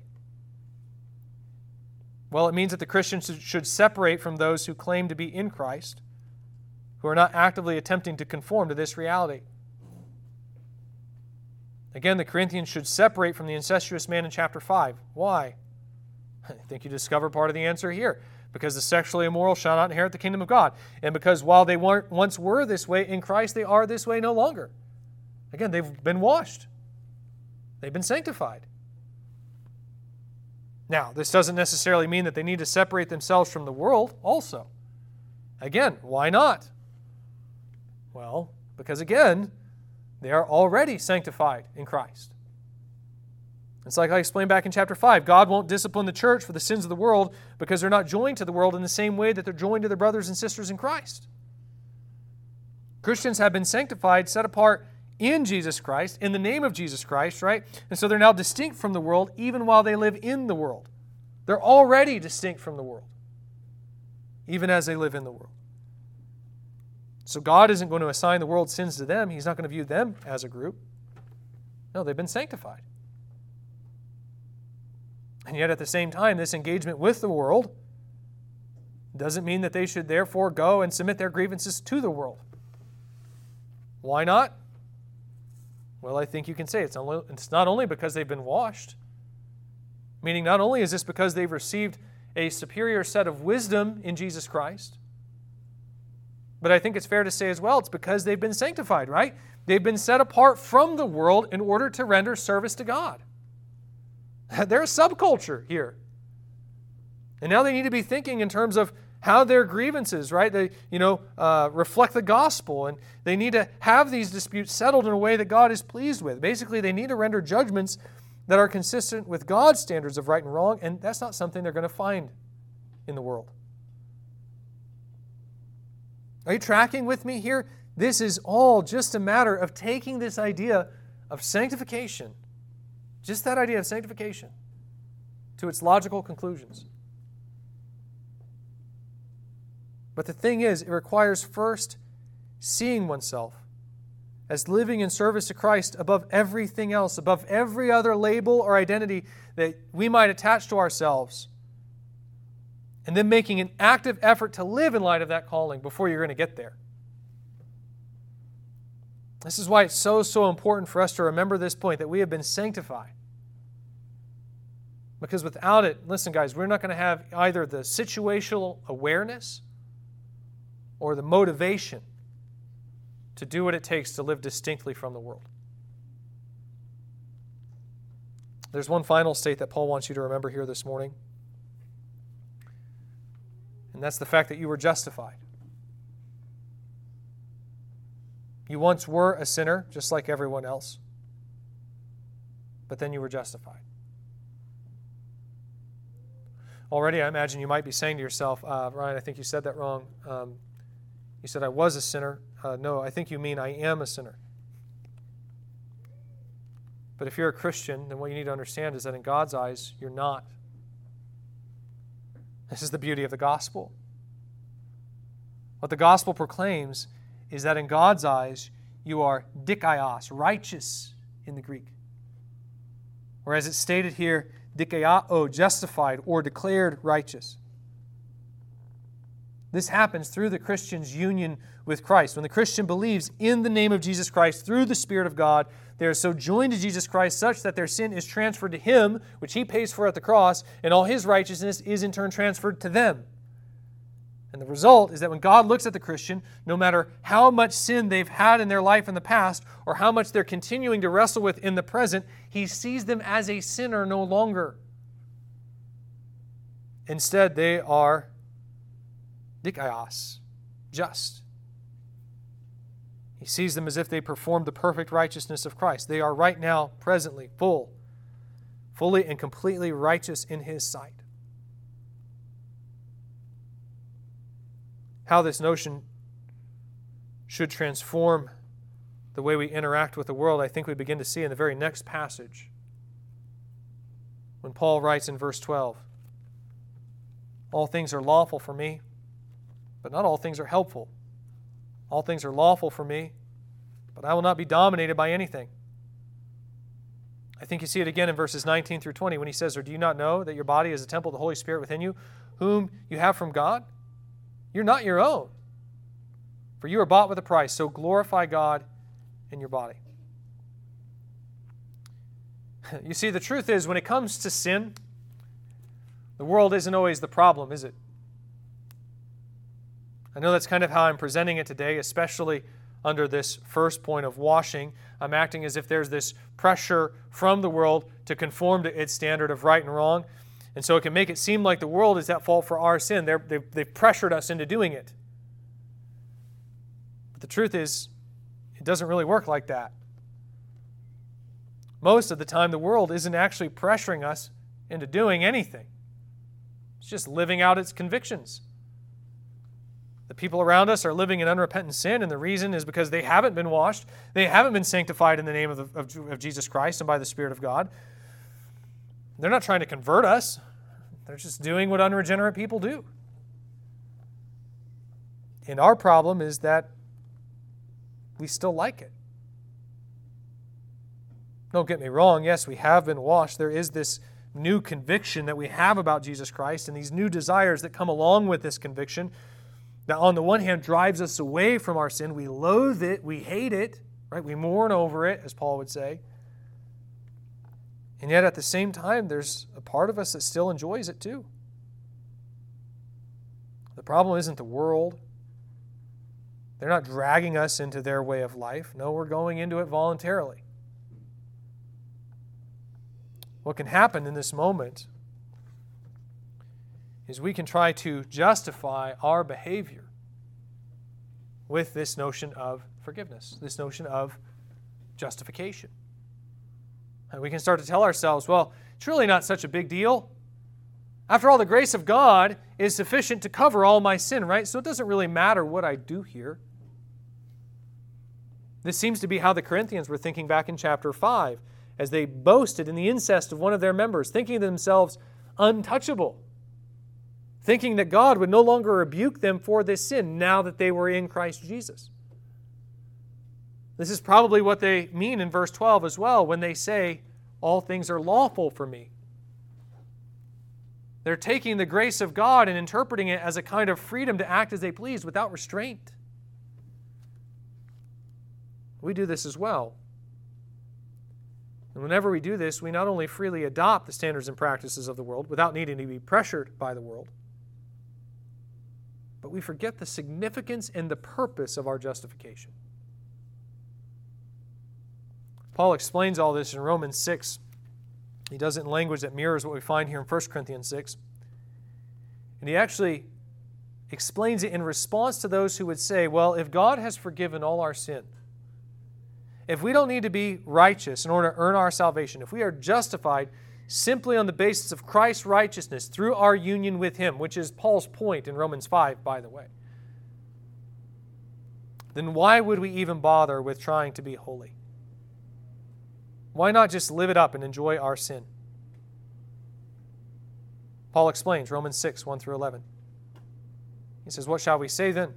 Well, it means that the Christian should separate from those who claim to be in Christ, who are not actively attempting to conform to this reality. Again, the Corinthians should separate from the incestuous man in chapter 5. Why? I think you discover part of the answer here. Because the sexually immoral shall not inherit the kingdom of God. And because while they weren't, once were this way, in Christ they are this way no longer. Again, they've been washed, they've been sanctified. Now, this doesn't necessarily mean that they need to separate themselves from the world, also. Again, why not? Well, because again, they are already sanctified in Christ. It's like I explained back in chapter 5. God won't discipline the church for the sins of the world because they're not joined to the world in the same way that they're joined to their brothers and sisters in Christ. Christians have been sanctified, set apart in Jesus Christ, in the name of Jesus Christ, right? And so they're now distinct from the world even while they live in the world. They're already distinct from the world, even as they live in the world. So God isn't going to assign the world's sins to them. He's not going to view them as a group. No, they've been sanctified. And yet, at the same time, this engagement with the world doesn't mean that they should therefore go and submit their grievances to the world. Why not? Well, I think you can say it's, only, it's not only because they've been washed, meaning not only is this because they've received a superior set of wisdom in Jesus Christ, but I think it's fair to say as well, it's because they've been sanctified, right? They've been set apart from the world in order to render service to God. They're a subculture here. And now they need to be thinking in terms of how their grievances, right, they, you know, uh, reflect the gospel. And they need to have these disputes settled in a way that God is pleased with. Basically, they need to render judgments that are consistent with God's standards of right and wrong, and that's not something they're going to find in the world. Are you tracking with me here? This is all just a matter of taking this idea of sanctification, just that idea of sanctification, to its logical conclusions. But the thing is, it requires first seeing oneself as living in service to Christ above everything else, above every other label or identity that we might attach to ourselves and then making an active effort to live in light of that calling before you're going to get there. This is why it's so, so important for us to remember this point that we have been sanctified. Because without it, listen, guys, we're not going to have either the situational awareness or the motivation to do what it takes to live distinctly from the world. There's one final state that Paul wants you to remember here this morning. And that's the fact that you were justified. You once were a sinner, just like everyone else, but then you were justified. Already, I imagine you might be saying to yourself, uh, Ryan, I think you said that wrong. Um, you said, I was a sinner. Uh, no, I think you mean I am a sinner. But if you're a Christian, then what you need to understand is that in God's eyes, you're not. This is the beauty of the gospel. What the gospel proclaims is that in God's eyes, you are dikaios, righteous in the Greek. Whereas it's stated here, dikaiao, justified or declared righteous. This happens through the Christian's union with Christ. When the Christian believes in the name of Jesus Christ through the Spirit of God, they are so joined to Jesus Christ such that their sin is transferred to Him, which He pays for at the cross, and all His righteousness is in turn transferred to them. And the result is that when God looks at the Christian, no matter how much sin they've had in their life in the past or how much they're continuing to wrestle with in the present, He sees them as a sinner no longer. Instead, they are dikaios, just. He sees them as if they performed the perfect righteousness of Christ. They are right now, presently, full, fully and completely righteous in His sight. How this notion should transform the way we interact with the world, I think we begin to see in the very next passage. When Paul writes in verse 12, All things are lawful for me, but not all things are helpful. All things are lawful for me, but I will not be dominated by anything. I think you see it again in verses 19 through 20 when he says, Or do you not know that your body is a temple of the Holy Spirit within you, whom you have from God? You're not your own, for you are bought with a price, so glorify God in your body. You see, the truth is, when it comes to sin, the world isn't always the problem, is it? I know that's kind of how I'm presenting it today, especially under this first point of washing. I'm acting as if there's this pressure from the world to conform to its standard of right and wrong. And so it can make it seem like the world is at fault for our sin. they have they've pressured us into doing it. But the truth is, it doesn't really work like that. Most of the time, the world isn't actually pressuring us into doing anything, it's just living out its convictions. The people around us are living in unrepentant sin, and the reason is because they haven't been washed. They haven't been sanctified in the name of, the, of, of Jesus Christ and by the Spirit of God. They're not trying to convert us, they're just doing what unregenerate people do. And our problem is that we still like it. Don't get me wrong, yes, we have been washed. There is this new conviction that we have about Jesus Christ and these new desires that come along with this conviction that on the one hand drives us away from our sin. We loathe it, we hate it, right? We mourn over it, as Paul would say. And yet at the same time, there's a part of us that still enjoys it too. The problem isn't the world. They're not dragging us into their way of life. No, we're going into it voluntarily. What can happen in this moment is we can try to justify our behavior with this notion of forgiveness, this notion of justification. And we can start to tell ourselves, well, it's really not such a big deal. After all, the grace of God is sufficient to cover all my sin, right? So it doesn't really matter what I do here. This seems to be how the Corinthians were thinking back in chapter 5 as they boasted in the incest of one of their members, thinking themselves untouchable thinking that God would no longer rebuke them for this sin now that they were in Christ Jesus. This is probably what they mean in verse 12 as well when they say, All things are lawful for me. They're taking the grace of God and interpreting it as a kind of freedom to act as they please without restraint. We do this as well. And whenever we do this, we not only freely adopt the standards and practices of the world without needing to be pressured by the world, but we forget the significance and the purpose of our justification. Paul explains all this in Romans 6. He does it in language that mirrors what we find here in 1 Corinthians 6. And he actually explains it in response to those who would say, well, if God has forgiven all our sin, if we don't need to be righteous in order to earn our salvation, if we are justified simply on the basis of Christ's righteousness through our union with Him, which is Paul's point in Romans 5, by the way, then why would we even bother with trying to be holy? Why not just live it up and enjoy our sin? Paul explains Romans 6, 1 through 11. He says, What shall we say then?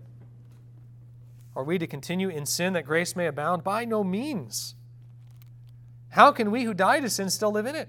Are we to continue in sin that grace may abound? By no means. How can we who died to sin still live in it?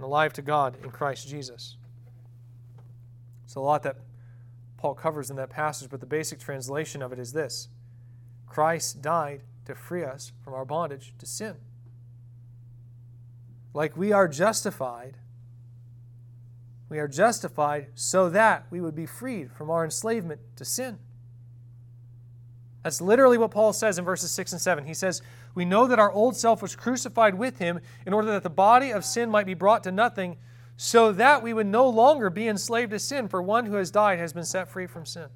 and alive to God in Christ Jesus. It's a lot that Paul covers in that passage, but the basic translation of it is this Christ died to free us from our bondage to sin. like we are justified, we are justified so that we would be freed from our enslavement to sin. That's literally what Paul says in verses 6 and 7. He says, We know that our old self was crucified with him in order that the body of sin might be brought to nothing, so that we would no longer be enslaved to sin, for one who has died has been set free from sin.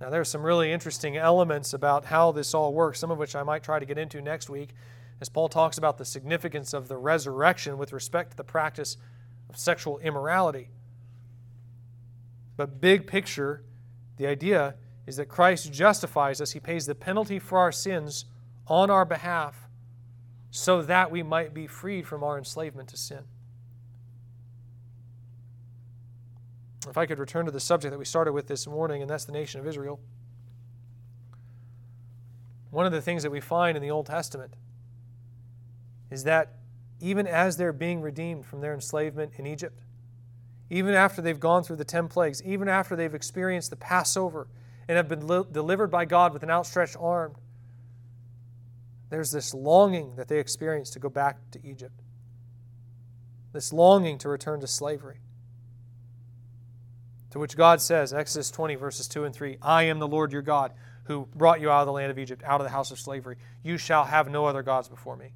Now, there are some really interesting elements about how this all works, some of which I might try to get into next week, as Paul talks about the significance of the resurrection with respect to the practice of sexual immorality. But, big picture, the idea is that Christ justifies us, He pays the penalty for our sins on our behalf so that we might be freed from our enslavement to sin. If I could return to the subject that we started with this morning, and that's the nation of Israel. One of the things that we find in the Old Testament is that even as they're being redeemed from their enslavement in Egypt, even after they've gone through the 10 plagues, even after they've experienced the Passover and have been li- delivered by God with an outstretched arm, there's this longing that they experience to go back to Egypt, this longing to return to slavery. To which God says, Exodus 20, verses 2 and 3, I am the Lord your God who brought you out of the land of Egypt, out of the house of slavery. You shall have no other gods before me.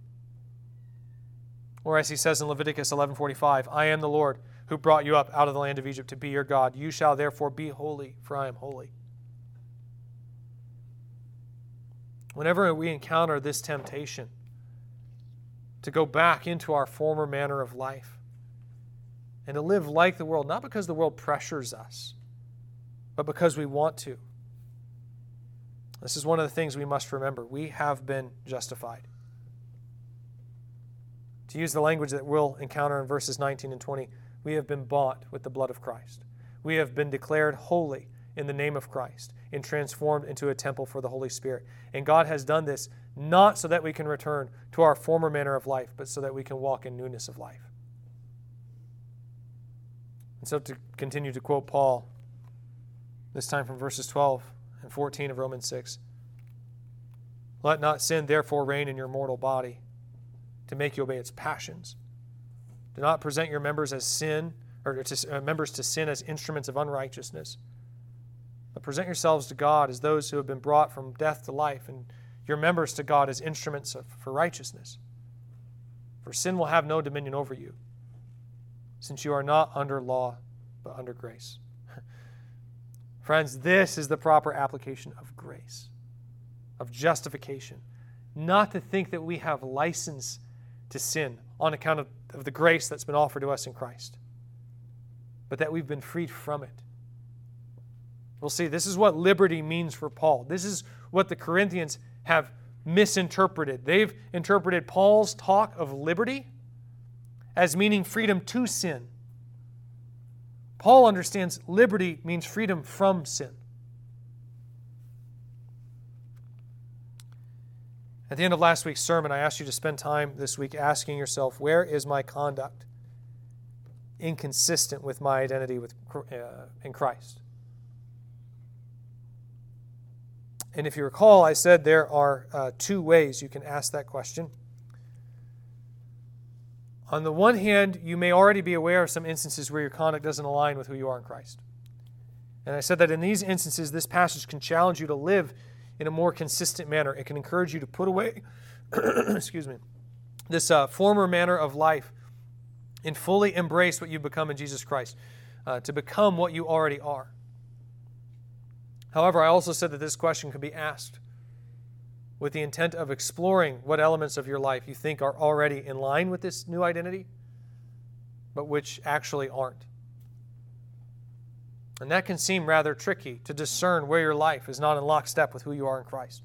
Or as he says in Leviticus 11:45, I am the Lord who brought you up out of the land of Egypt to be your God. You shall therefore be holy, for I am holy. Whenever we encounter this temptation to go back into our former manner of life and to live like the world, not because the world pressures us, but because we want to. This is one of the things we must remember. We have been justified. To use the language that we'll encounter in verses 19 and 20, we have been bought with the blood of Christ. We have been declared holy in the name of Christ and transformed into a temple for the Holy Spirit. And God has done this not so that we can return to our former manner of life, but so that we can walk in newness of life. And so to continue to quote Paul, this time from verses 12 and 14 of Romans 6 Let not sin therefore reign in your mortal body to make you obey its passions. Do not present your members as sin, or to, uh, members to sin as instruments of unrighteousness. But present yourselves to God as those who have been brought from death to life, and your members to God as instruments of, for righteousness. For sin will have no dominion over you, since you are not under law, but under grace. Friends, this is the proper application of grace, of justification. Not to think that we have license to sin on account of, of the grace that's been offered to us in Christ, but that we've been freed from it. We'll see, this is what liberty means for Paul. This is what the Corinthians have misinterpreted. They've interpreted Paul's talk of liberty as meaning freedom to sin. Paul understands liberty means freedom from sin. At the end of last week's sermon, I asked you to spend time this week asking yourself, where is my conduct inconsistent with my identity with, uh, in Christ? And if you recall, I said there are uh, two ways you can ask that question. On the one hand, you may already be aware of some instances where your conduct doesn't align with who you are in Christ. And I said that in these instances, this passage can challenge you to live in a more consistent manner. It can encourage you to put away, excuse me, this uh, former manner of life and fully embrace what you've become in Jesus Christ, uh, to become what you already are. However, I also said that this question could be asked with the intent of exploring what elements of your life you think are already in line with this new identity, but which actually aren't. And that can seem rather tricky to discern where your life is not in lockstep with who you are in Christ.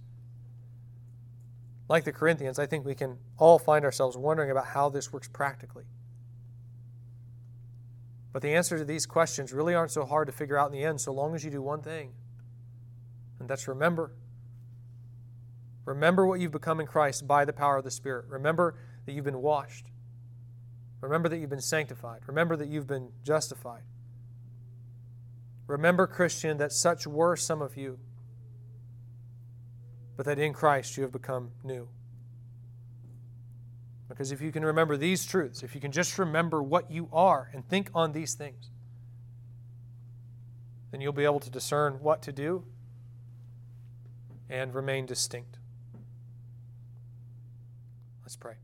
Like the Corinthians, I think we can all find ourselves wondering about how this works practically. But the answer to these questions really aren't so hard to figure out in the end so long as you do one thing, and that's remember. Remember what you've become in Christ by the power of the Spirit. Remember that you've been washed. Remember that you've been sanctified. Remember that you've been justified. Remember, Christian, that such were some of you, but that in Christ you have become new. Because if you can remember these truths, if you can just remember what you are and think on these things, then you'll be able to discern what to do and remain distinct. Let's pray.